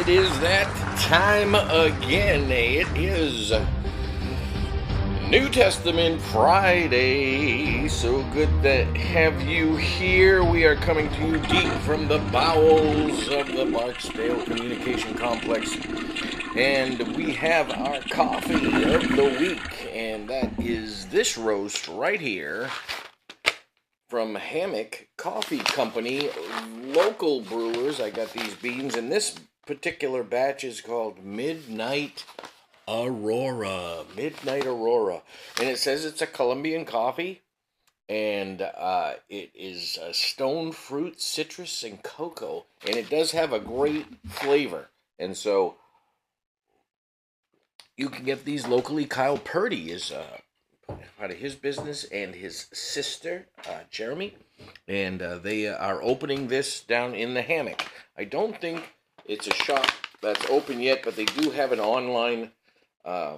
It is that time again. It is New Testament Friday. So good to have you here. We are coming to you deep from the bowels of the Barksdale Communication Complex. And we have our coffee of the week. And that is this roast right here from Hammock Coffee Company, local brewers. I got these beans, and this particular batch is called Midnight Aurora. Midnight Aurora. And it says it's a Colombian coffee, and uh, it is stone fruit, citrus, and cocoa. And it does have a great flavor. And so you can get these locally. Kyle Purdy is. Uh, of his business and his sister, uh, Jeremy. And uh, they are opening this down in the hammock. I don't think it's a shop that's open yet, but they do have an online uh,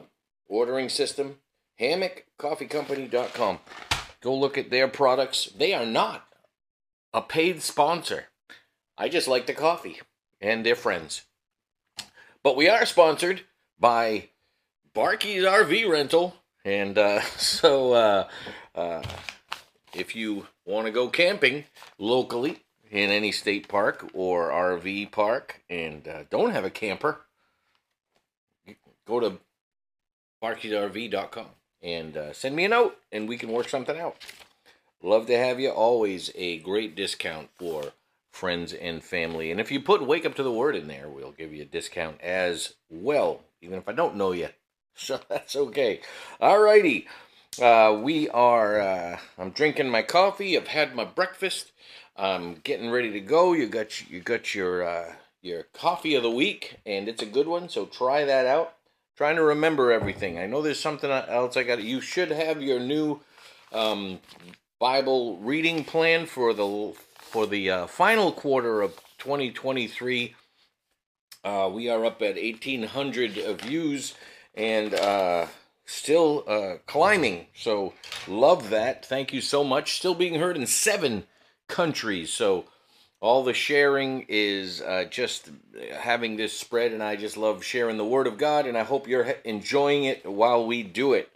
ordering system. HammockCoffeeCompany.com. Go look at their products. They are not a paid sponsor. I just like the coffee and their friends. But we are sponsored by Barkey's RV Rental and uh, so, uh, uh, if you want to go camping locally in any state park or RV park and uh, don't have a camper, go to barkeysrv.com and uh, send me a note and we can work something out. Love to have you. Always a great discount for friends and family. And if you put Wake Up to the Word in there, we'll give you a discount as well, even if I don't know you. So that's okay. Alrighty. Uh, we are, uh, I'm drinking my coffee. I've had my breakfast. I'm getting ready to go. You got, you got your, uh, your coffee of the week, and it's a good one. So try that out. Trying to remember everything. I know there's something else I got. You should have your new um, Bible reading plan for the for the uh, final quarter of 2023. Uh, we are up at 1,800 views and uh, still uh, climbing. So love that. Thank you so much. Still being heard in seven countries. So all the sharing is uh, just having this spread, and I just love sharing the Word of God, and I hope you're enjoying it while we do it.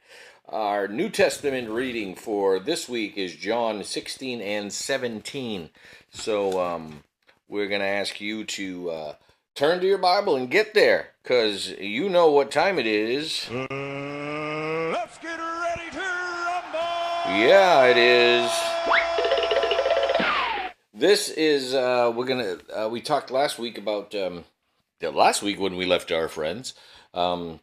Our New Testament reading for this week is John 16 and 17. So um, we're going to ask you to uh, turn to your Bible and get there, because you know what time it is. Uh, let's get ready to rumble! Yeah, it is. This is, uh, we're gonna, uh, we talked last week about, um, the last week when we left our friends, um,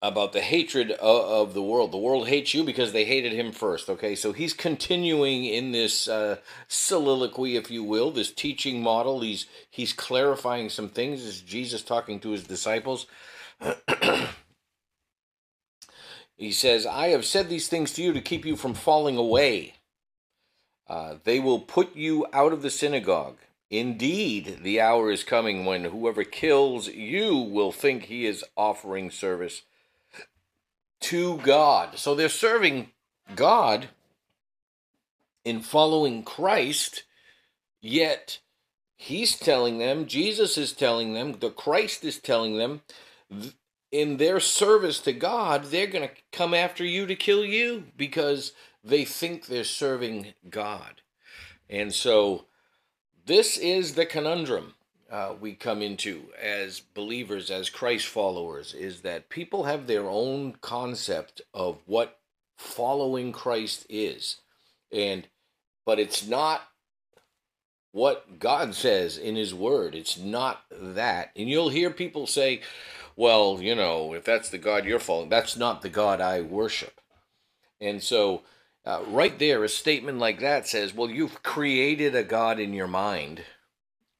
about the hatred of, of, the world. The world hates you because they hated him first. Okay, so he's continuing in this uh, soliloquy, if you will, this teaching model. He's he's clarifying some things. As Jesus talking to his disciples. he says, "I have said these things to you to keep you from falling away. Uh, they will put you out of the synagogue." Indeed, the hour is coming when whoever kills you will think he is offering service to God. So they're serving God in following Christ, yet he's telling them, Jesus is telling them, the Christ is telling them, in their service to God, they're going to come after you to kill you because they think they're serving God. And so this is the conundrum uh, we come into as believers, as Christ followers, is that people have their own concept of what following Christ is, and but it's not what God says in His Word. It's not that, and you'll hear people say, "Well, you know, if that's the God you're following, that's not the God I worship," and so. Uh, right there, a statement like that says, Well, you've created a God in your mind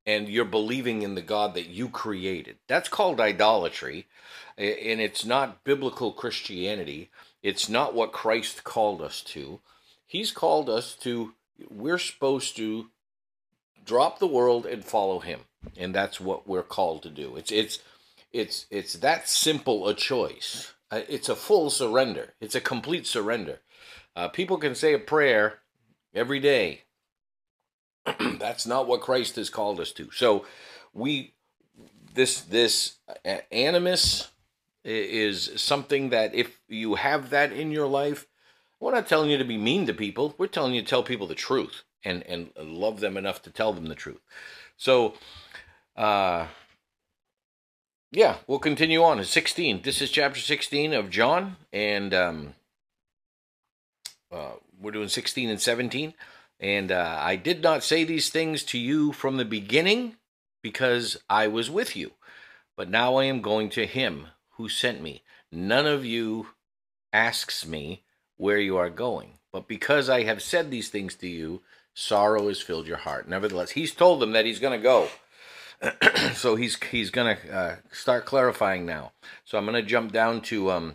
and you're believing in the God that you created. That's called idolatry, and it's not biblical Christianity. It's not what Christ called us to. He's called us to, we're supposed to drop the world and follow him. And that's what we're called to do. It's, it's, it's, it's that simple a choice. Uh, it's a full surrender. It's a complete surrender. Uh, people can say a prayer every day That's not what Christ has called us to. So we this this animus is something that if you have that in your life, we're not telling you to be mean to people. We're telling you to tell people the truth and and love them enough to tell them the truth. So, uh, yeah, we'll continue on. It's 16. This is chapter 16 of John, and um, uh, we're doing 16 and 17. And uh, I did not say these things to you from the beginning because I was with you. But now I am going to him who sent me. None of you asks me where you are going. But because I have said these things to you, sorrow has filled your heart. Nevertheless, he's told them that he's going to go. so he's he's going to uh, start clarifying now. So I'm going to jump down to um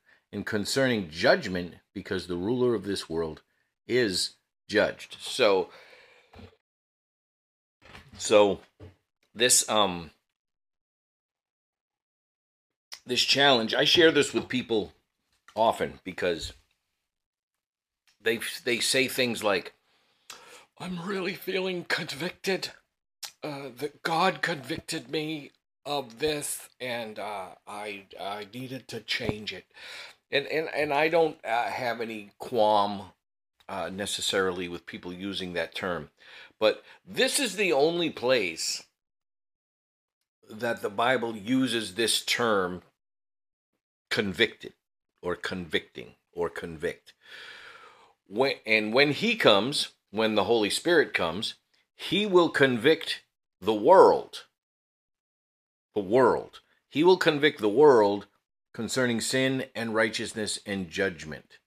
And concerning judgment, because the ruler of this world is judged. So, so this um this challenge, I share this with people often because they they say things like I'm really feeling convicted uh, that God convicted me of this and uh, I I needed to change it. And and and I don't uh, have any qualm uh, necessarily with people using that term. But this is the only place that the Bible uses this term convicted or convicting or convict. When, and when he comes, when the Holy Spirit comes, he will convict the world. The world. He will convict the world concerning sin and righteousness and judgment.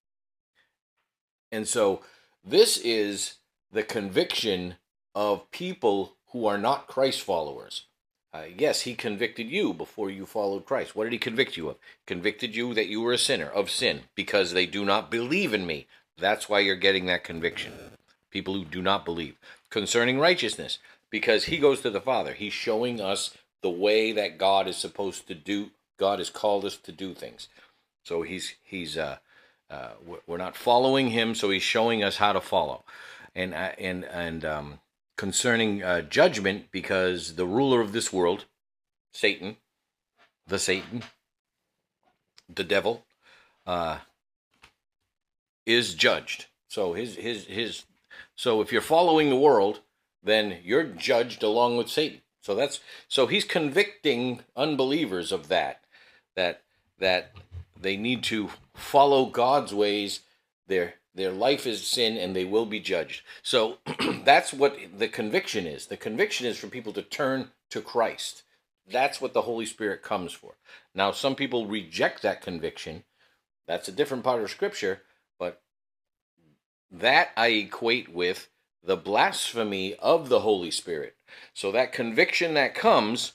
And so this is the conviction of people who are not Christ followers. Uh, yes, he convicted you before you followed Christ. What did he convict you of? Convicted you that you were a sinner, of sin, because they do not believe in me. That's why you're getting that conviction. People who do not believe. Concerning righteousness, because he goes to the Father. He's showing us the way that God is supposed to do. God has called us to do things. So he's he's uh, uh we're not following him, so he's showing us how to follow. And uh, and and um, concerning uh, judgment because the ruler of this world, Satan, the Satan, the devil, uh, is judged. So his his his. So if you're following the world, then you're judged along with Satan. So that's so he's convicting unbelievers of that, that that they need to follow God's ways. Their their life is sin and they will be judged. So that's what the conviction is. The conviction is for people to turn to Christ. That's what the Holy Spirit comes for. Now, some people reject that conviction. That's a different part of Scripture, but that I equate with the blasphemy of the Holy Spirit. So that conviction that comes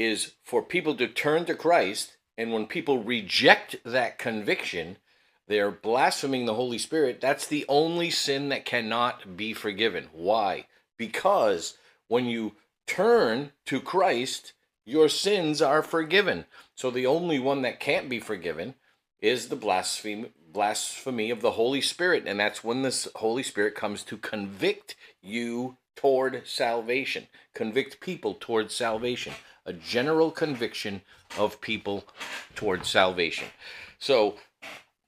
is for people to turn to Christ. And when people reject that conviction, they're blaspheming the Holy Spirit. That's the only sin that cannot be forgiven. Why? Because when you turn to Christ, your sins are forgiven. So the only one that can't be forgiven is the blasphemy blasphemy of the Holy Spirit, and that's when the Holy Spirit comes to convict you toward salvation, convict people toward salvation, a general conviction of people towards salvation. So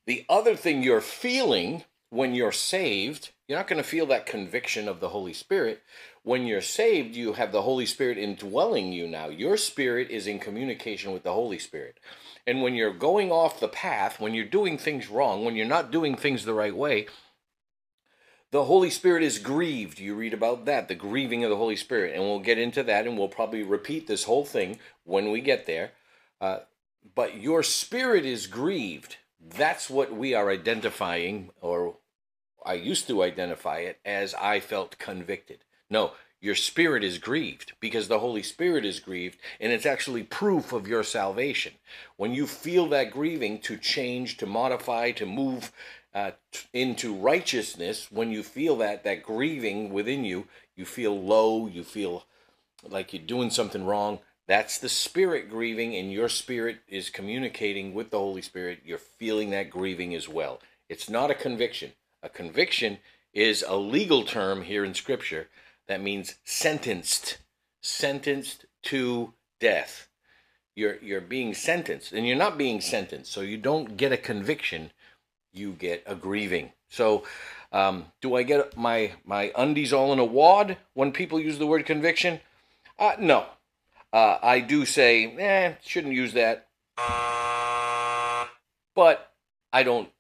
the other thing you're feeling when you're saved, you're not going to feel that conviction of the Holy Spirit. When you're saved, you have the Holy Spirit indwelling you now. Your spirit is in communication with the Holy Spirit. And when you're going off the path, when you're doing things wrong, when you're not doing things the right way, the Holy Spirit is grieved. You read about that, the grieving of the Holy Spirit. And we'll get into that and we'll probably repeat this whole thing when we get there. Uh, but your spirit is grieved that's what we are identifying, or I used to identify it as I felt convicted. No, your spirit is grieved because the Holy Spirit is grieved, and it's actually proof of your salvation. When you feel that grieving to change, to modify, to move uh, t- into righteousness, when you feel that that grieving within you, you feel low, you feel like you're doing something wrong. That's the spirit grieving, and your spirit is communicating with the Holy Spirit. You're feeling that grieving as well. It's not a conviction. A conviction is a legal term here in Scripture that means sentenced, sentenced to death. You're you're being sentenced, and you're not being sentenced, so you don't get a conviction. You get a grieving. So, um, do I get my my undies all in a wad when people use the word conviction? Uh, no. Uh, I do say, eh, shouldn't use that. But I don't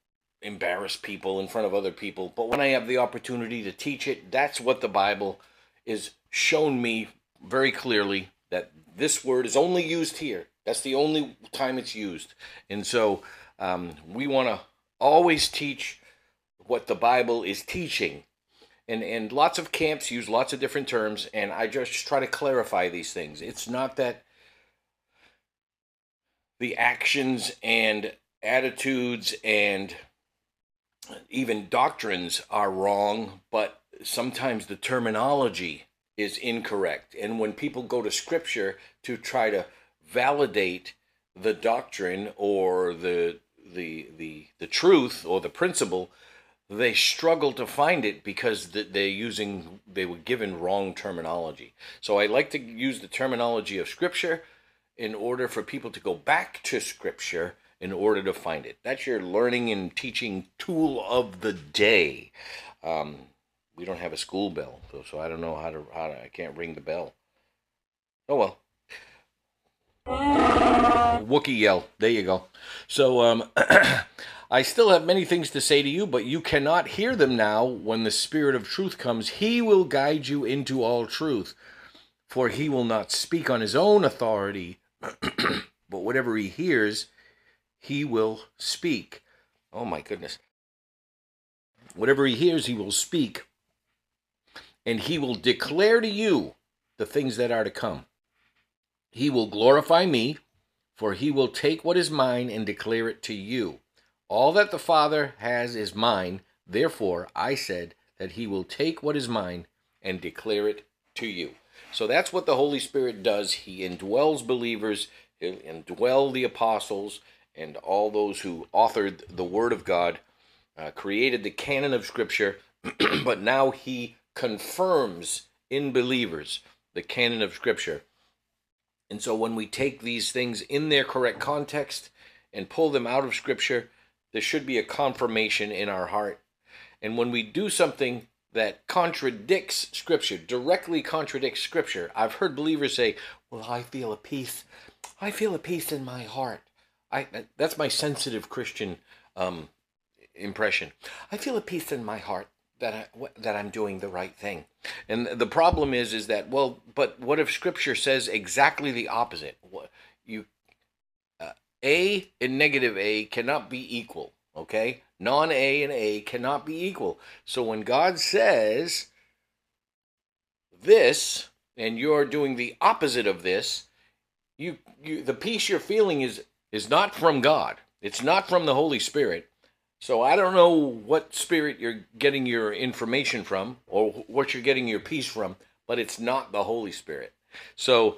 embarrass people in front of other people. But when I have the opportunity to teach it, that's what the Bible is shown me very clearly that this word is only used here. That's the only time it's used. And so um, we want to always teach what the Bible is teaching. And, and lots of camps use lots of different terms, and I just try to clarify these things. It's not that the actions and attitudes and even doctrines are wrong, but sometimes the terminology is incorrect. And when people go to scripture to try to validate the doctrine or the the the the truth or the principle, they struggle to find it because they're using they were given wrong terminology. So I like to use the terminology of scripture in order for people to go back to scripture in order to find it. That's your learning and teaching tool of the day. Um, we don't have a school bell, so, so I don't know how to, how to, I can't ring the bell. Oh well. Wookie yell. There you go. So um, I still have many things to say to you, but you cannot hear them now. When the Spirit of truth comes, He will guide you into all truth, for He will not speak on His own authority, but whatever He hears, He will speak. Oh my goodness. Whatever He hears, He will speak and he will declare to you the things that are to come. He will glorify me, for he will take what is mine and declare it to you. All that the Father has is mine. Therefore, I said that he will take what is mine and declare it to you. So that's what the Holy Spirit does. He indwells believers, indwell the apostles, and all those who authored the Word of God, uh, created the canon of Scripture, but now he confirms in believers the canon of Scripture. And so when we take these things in their correct context and pull them out of Scripture, there should be a confirmation in our heart. And when we do something that contradicts Scripture, directly contradicts Scripture, I've heard believers say, Well, I feel a peace. I feel a peace in my heart. I, that's my sensitive Christian um, impression. I feel a peace in my heart that I, that I'm doing the right thing. And the problem is is that well, but what if scripture says exactly the opposite? You uh, A and negative A cannot be equal, okay? Non-A and A cannot be equal. So when God says this and you're doing the opposite of this, you you the peace you're feeling is is not from God. It's not from the Holy Spirit. So I don't know what spirit you're getting your information from or what you're getting your peace from, but it's not the Holy Spirit. So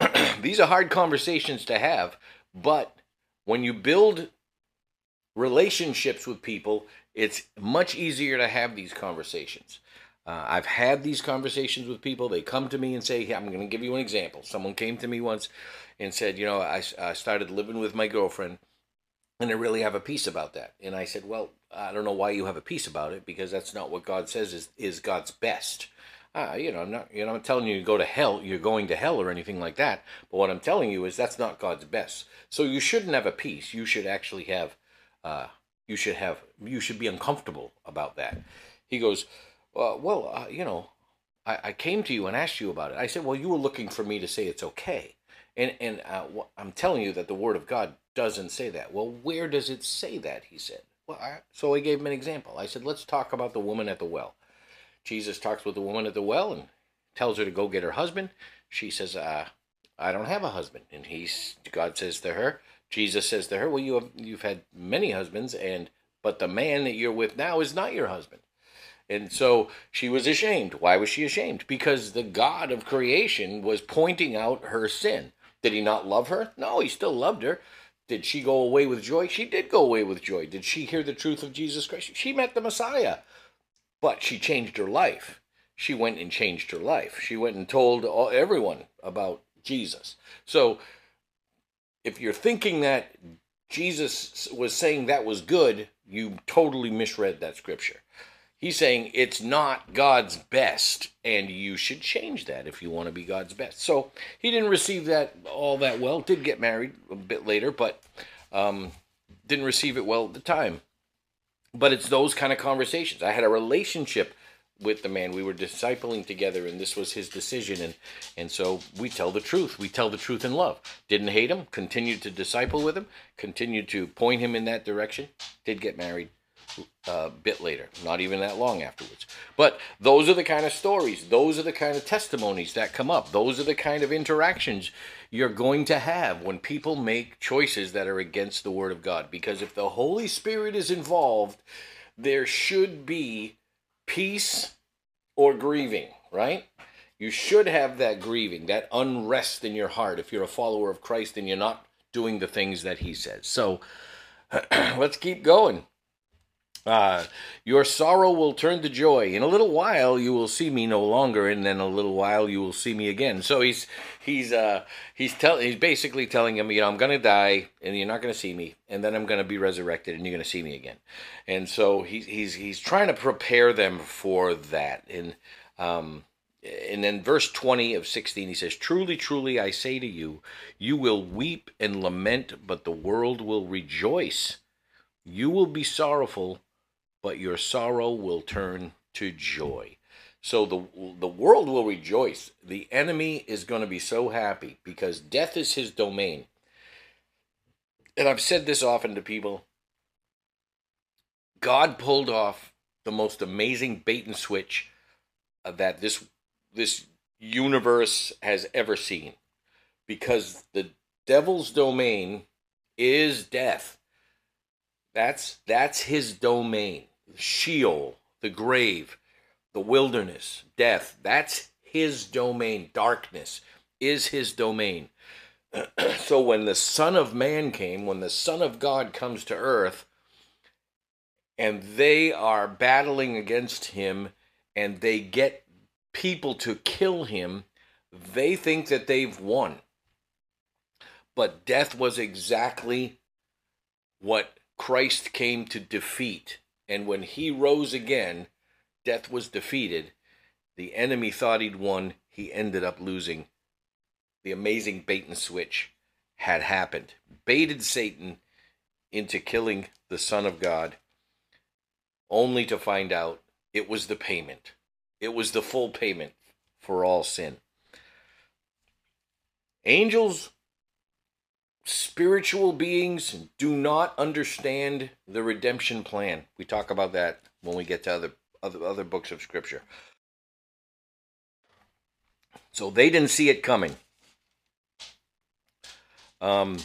these are hard conversations to have, but when you build relationships with people, it's much easier to have these conversations. Uh, I've had these conversations with people. They come to me and say, hey, I'm going to give you an example. Someone came to me once and said, You know, I, I started living with my girlfriend and I really have a peace about that. And I said, well, I don't know why you have a peace about it because that's not what God says is is God's best. Uh, you know, I'm not, you know, I'm telling you to go to hell. You're going to hell or anything like that. But what I'm telling you is that's not God's best. So you shouldn't have a peace. You should actually have, uh, you should have, you should be uncomfortable about that. He goes, uh, well, uh, you know, I, I came to you and asked you about it. I said, well, you were looking for me to say it's okay. And and uh, I'm telling you that the Word of God doesn't say that. Well, where does it say that? He said. Well, I, so I gave him an example. I said, let's talk about the woman at the well. Jesus talks with the woman at the well and tells her to go get her husband. She says, uh, I don't have a husband. And he's God says to her, Jesus says to her, Well, you have you've had many husbands, and but the man that you're with now is not your husband. And so she was ashamed. Why was she ashamed? Because the God of creation was pointing out her sin. Did he not love her? No, he still loved her. Did she go away with joy? She did go away with joy. Did she hear the truth of Jesus Christ? She met the Messiah, but she changed her life. She went and changed her life. She went and told all, everyone about Jesus. So if you're thinking that Jesus was saying that was good, you totally misread that scripture. He's saying it's not God's best, and you should change that if you want to be God's best. So he didn't receive that all that well. Did get married a bit later, but um, didn't receive it well at the time. But it's those kind of conversations. I had a relationship with the man. We were discipling together, and this was his decision. And and so we tell the truth. We tell the truth in love. Didn't hate him. Continued to disciple with him. Continued to point him in that direction. Did get married a bit later, not even that long afterwards. But those are the kind of stories, those are the kind of testimonies that come up, those are the kind of interactions you're going to have when people make choices that are against the Word of God. Because if the Holy Spirit is involved, there should be peace or grieving, right? You should have that grieving, that unrest in your heart if you're a follower of Christ and you're not doing the things that He says. So let's keep going. Uh, your sorrow will turn to joy. In a little while you will see me no longer, and then a little while you will see me again. So he's he's uh he's tell he's basically telling him, you know, I'm gonna die, and you're not gonna see me, and then I'm gonna be resurrected, and you're gonna see me again. And so he's he's he's trying to prepare them for that. And um and then verse 20 of 16 he says truly truly i say to you you will weep and lament but the world will rejoice you will be sorrowful but your sorrow will turn to joy. So the the world will rejoice. The enemy is going to be so happy because death is his domain. And I've said this often to people. God pulled off the most amazing bait and switch that this this universe has ever seen because the devil's domain is death. That's that's his domain. Sheol, the grave, the wilderness, death. That's his domain. Darkness is his domain. so when the Son of Man came, when the Son of God comes to earth, and they are battling against him and they get people to kill him, they think that they've won. But death was exactly what Christ came to defeat. And when he rose again, death was defeated. The enemy thought he'd won. He ended up losing. The amazing bait and switch had happened. Baited Satan into killing the Son of God, only to find out it was the payment. It was the full payment for all sin. Angels spiritual beings do not understand the redemption plan. We talk about that when we get to other other, other books of scripture. So they didn't see it coming. Um,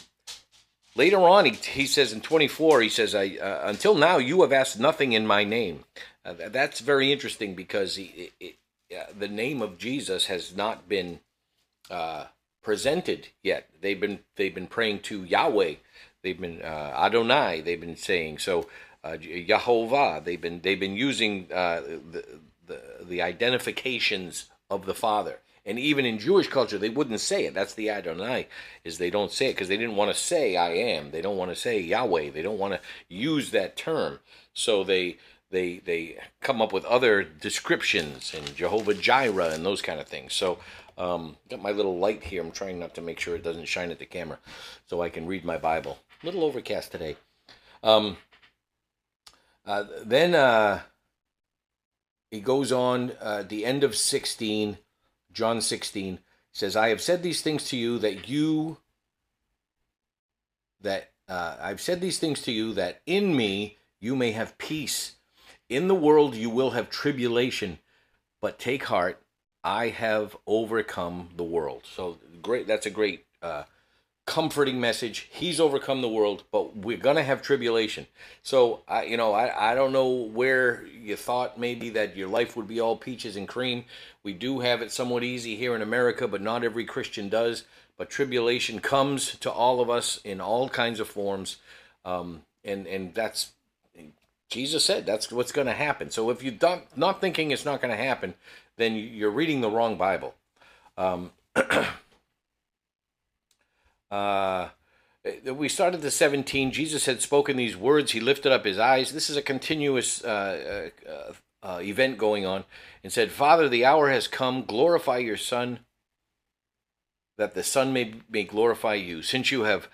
later on, he, he says in 24, he says, I, uh, Until now, you have asked nothing in my name. Uh, that's very interesting because he, it, it, uh, the name of Jesus has not been uh, presented yet. They've been they've been praying to Yahweh. They've been uh, Adonai. They've been saying so. Uh, Yehovah. They've been they've been using uh, the, the the identifications of the Father. And even in Jewish culture, they wouldn't say it. That's the Adonai, is they don't say it because they didn't want to say I am. They don't want to say Yahweh. They don't want to use that term. So they they they come up with other descriptions and Jehovah Jireh and those kind of things. So um, got my little light here. I'm trying not to make sure it doesn't shine at the camera so I can read my Bible. A little overcast today. Um, uh, then uh, he goes on, uh, the end of 16, John 16, says, I have said these things to you that you, that uh, I've said these things to you that in me you may have peace. In the world you will have tribulation, but take heart, I have overcome the world. So great. That's a great uh, comforting message. He's overcome the world, but we're gonna have tribulation. So I, you know, I, I don't know where you thought maybe that your life would be all peaches and cream. We do have it somewhat easy here in America, but not every Christian does. But tribulation comes to all of us in all kinds of forms, um, and and that's Jesus said that's what's going to happen. So if you're not, not thinking it's not going to happen, then you're reading the wrong Bible. Um, uh, we started the 17. Jesus had spoken these words. He lifted up his eyes. This is a continuous uh, uh, uh, event going on and said, Father, the hour has come. Glorify your Son, that the Son may, may glorify you, since you have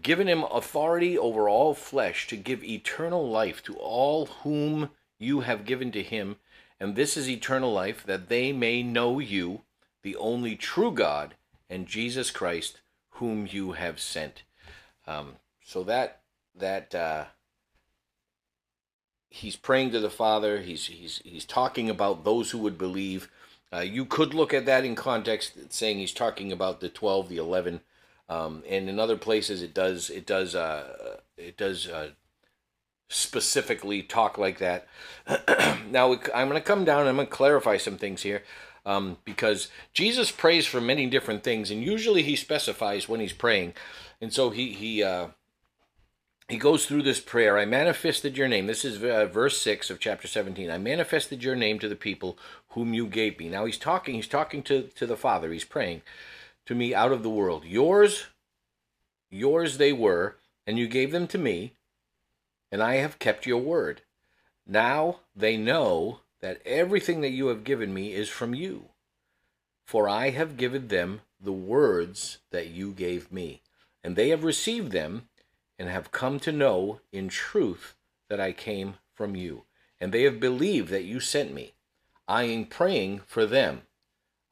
given him authority over all flesh to give eternal life to all whom you have given to him. And this is eternal life, that they may know you, the only true God, and Jesus Christ, whom you have sent. Um, so that that uh, he's praying to the Father. He's he's he's talking about those who would believe. Uh, you could look at that in context, saying he's talking about the twelve, the eleven, um, and in other places it does it does uh, it does uh, specifically talk like that. now I'm going to come down and I'm going to clarify some things here. Um, because Jesus prays for many different things, and usually he specifies when he's praying, and so he he uh, he goes through this prayer. I manifested your name. This is uh, verse six of chapter seventeen. I manifested your name to the people whom you gave me. Now he's talking. He's talking to to the Father. He's praying to me out of the world. Yours, yours they were, and you gave them to me, and I have kept your word. Now they know that everything that you have given me is from you. For I have given them the words that you gave me, and they have received them, and have come to know in truth that I came from you, and they have believed that you sent me. I am praying for them.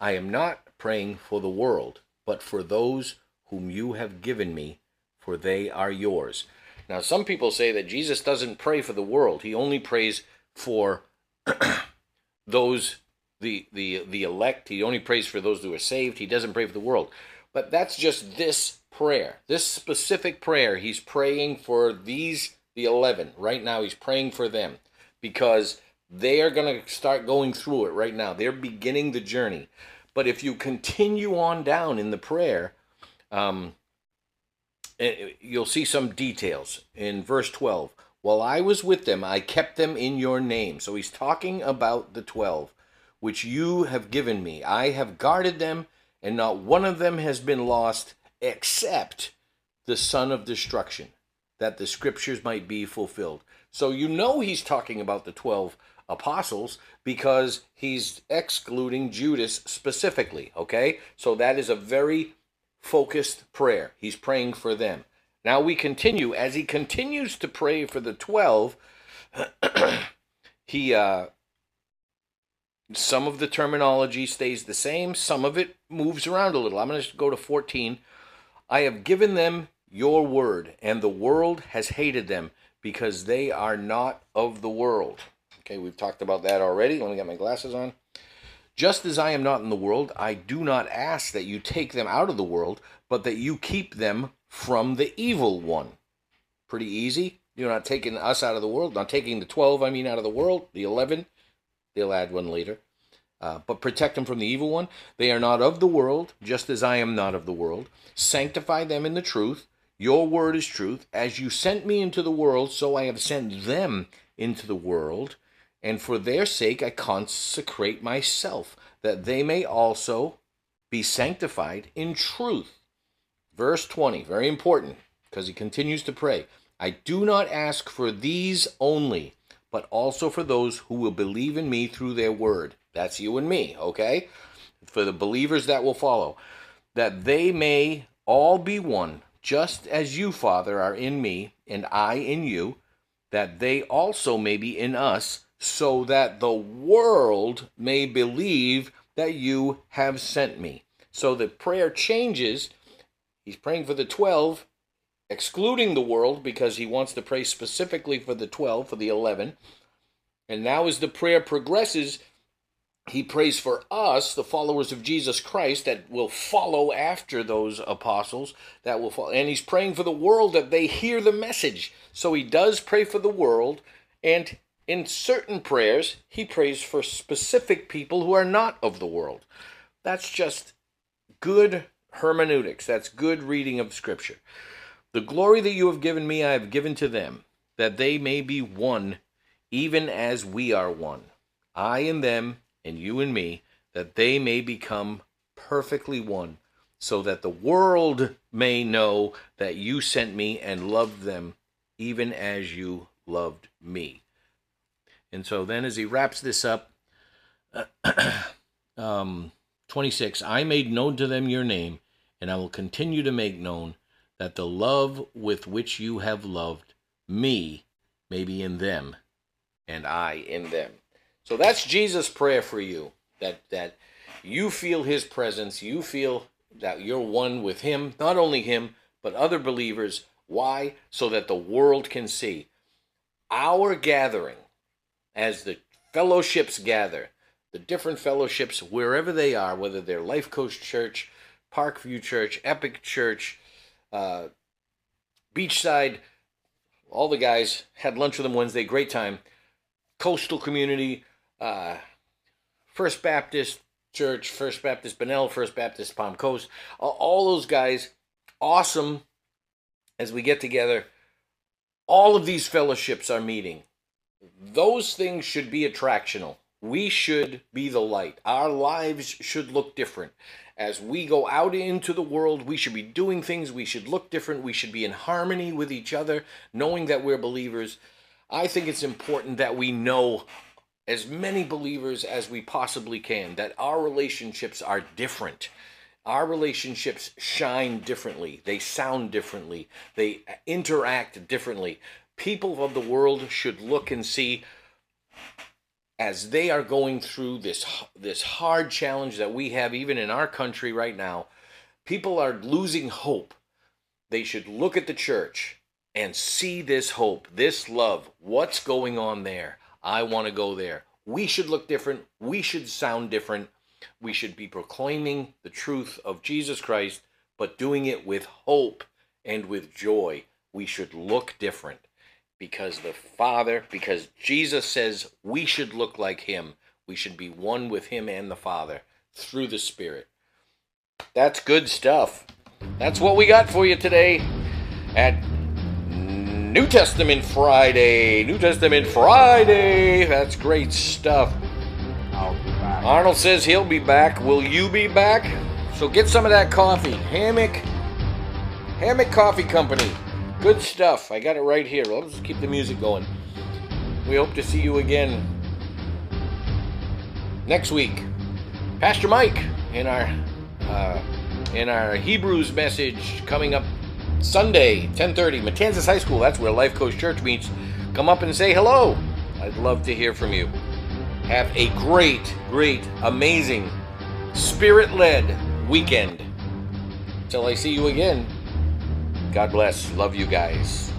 I am not praying for the world, but for those whom you have given me, for they are yours. Now, some people say that Jesus doesn't pray for the world, he only prays for those the the the elect. He only prays for those who are saved. He doesn't pray for the world. But that's just this prayer. This specific prayer, he's praying for these the 11. Right now he's praying for them because they are going to start going through it right now. They're beginning the journey. But if you continue on down in the prayer, um, eh, you'll see some details in verse 12. While I was with them, I kept them in your name. So he's talking about the 12, which you have given me. I have guarded them, and not one of them has been lost except the son of destruction, that the scriptures might be fulfilled. So you know he's talking about the 12 apostles because he's excluding Judas specifically, okay? So that is a very focused prayer. He's praying for them. Now we continue as he continues to pray for the 12 he uh some of the terminology stays the same, some of it moves around a little. I'm going to go to 14. I have given them your word, and the world has hated them because they are not of the world. Okay, we've talked about that already. Let me get my glasses on. Just as I am not in the world, I do not ask that you take them out of the world, but that you keep them from the evil one. Pretty easy. You're not taking us out of the world, not taking the 12, I mean, out of the world, the 11. They'll add one later. Uh, but protect them from the evil one. They are not of the world, just as I am not of the world. Sanctify them in the truth. Your word is truth. As you sent me into the world, so I have sent them into the world. And for their sake I consecrate myself, that they may also be sanctified in truth. Verse 20, very important, because he continues to pray. I do not ask for these only, but also for those who will believe in me through their word. That's you and me, okay? For the believers that will follow, that they may all be one, just as you, Father, are in me, and I in you, that they also may be in us, so that the world may believe that you have sent me. So the prayer changes He's praying for the 12, excluding the world because he wants to pray specifically for the 12, for the 11. And now, as the prayer progresses, he prays for us, the followers of Jesus Christ, that will follow after those apostles, that will follow. And he's praying for the world that they hear the message. So he does pray for the world, and in certain prayers, he prays for specific people who are not of the world. That's just good hermeneutics. That's good reading of Scripture. The glory that you have given me, I have given to them, that they may be one, even as we are one. I and them, and you and me, that they may become perfectly one, so that the world may know that you sent me and loved them, even as you loved me. And so then, as he wraps this up, um, 26, I made known to them your name, and I will continue to make known that the love with which you have loved me may be in them, and I in them. So that's Jesus' prayer for you. That that you feel his presence, you feel that you're one with him, not only him, but other believers. Why? So that the world can see. Our gathering, as the fellowships gather, the different fellowships, wherever they are, whether they're Life Coast Church, Parkview Church, Epic Church, uh, Beachside, all the guys had lunch with them Wednesday, great time. Coastal community, uh, First Baptist Church, First Baptist Bunnell, First Baptist Palm Coast, all those guys, awesome as we get together. All of these fellowships are meeting. Those things should be attractional. We should be the light. Our lives should look different. As we go out into the world, we should be doing things. We should look different. We should be in harmony with each other, knowing that we're believers. I think it's important that we know as many believers as we possibly can that our relationships are different. Our relationships shine differently, they sound differently, they interact differently. People of the world should look and see as they are going through this this hard challenge that we have even in our country right now. People are losing hope. They should look at the church and see this hope, this love. What's going on there? I want to go there. We should look different. We should sound different. We should be proclaiming the truth of Jesus Christ, but doing it with hope and with joy. We should look different because the Father, because Jesus says we should look like Him. We should be one with Him and the Father through the Spirit. That's good stuff. That's what we got for you today at New Testament Friday. New Testament Friday. That's great stuff. Arnold says he'll be back. Will you be back? So get some of that coffee. Hammock. Hammock Coffee Company. Good stuff. I got it right here. Let's just keep the music going. We hope to see you again next week. Pastor Mike in our uh, in our Hebrews message coming up Sunday, 10:30, Matanzas High School. That's where Life Coast Church meets. Come up and say hello. I'd love to hear from you. Have a great, great, amazing, spirit-led weekend. Till I see you again. God bless. Love you guys.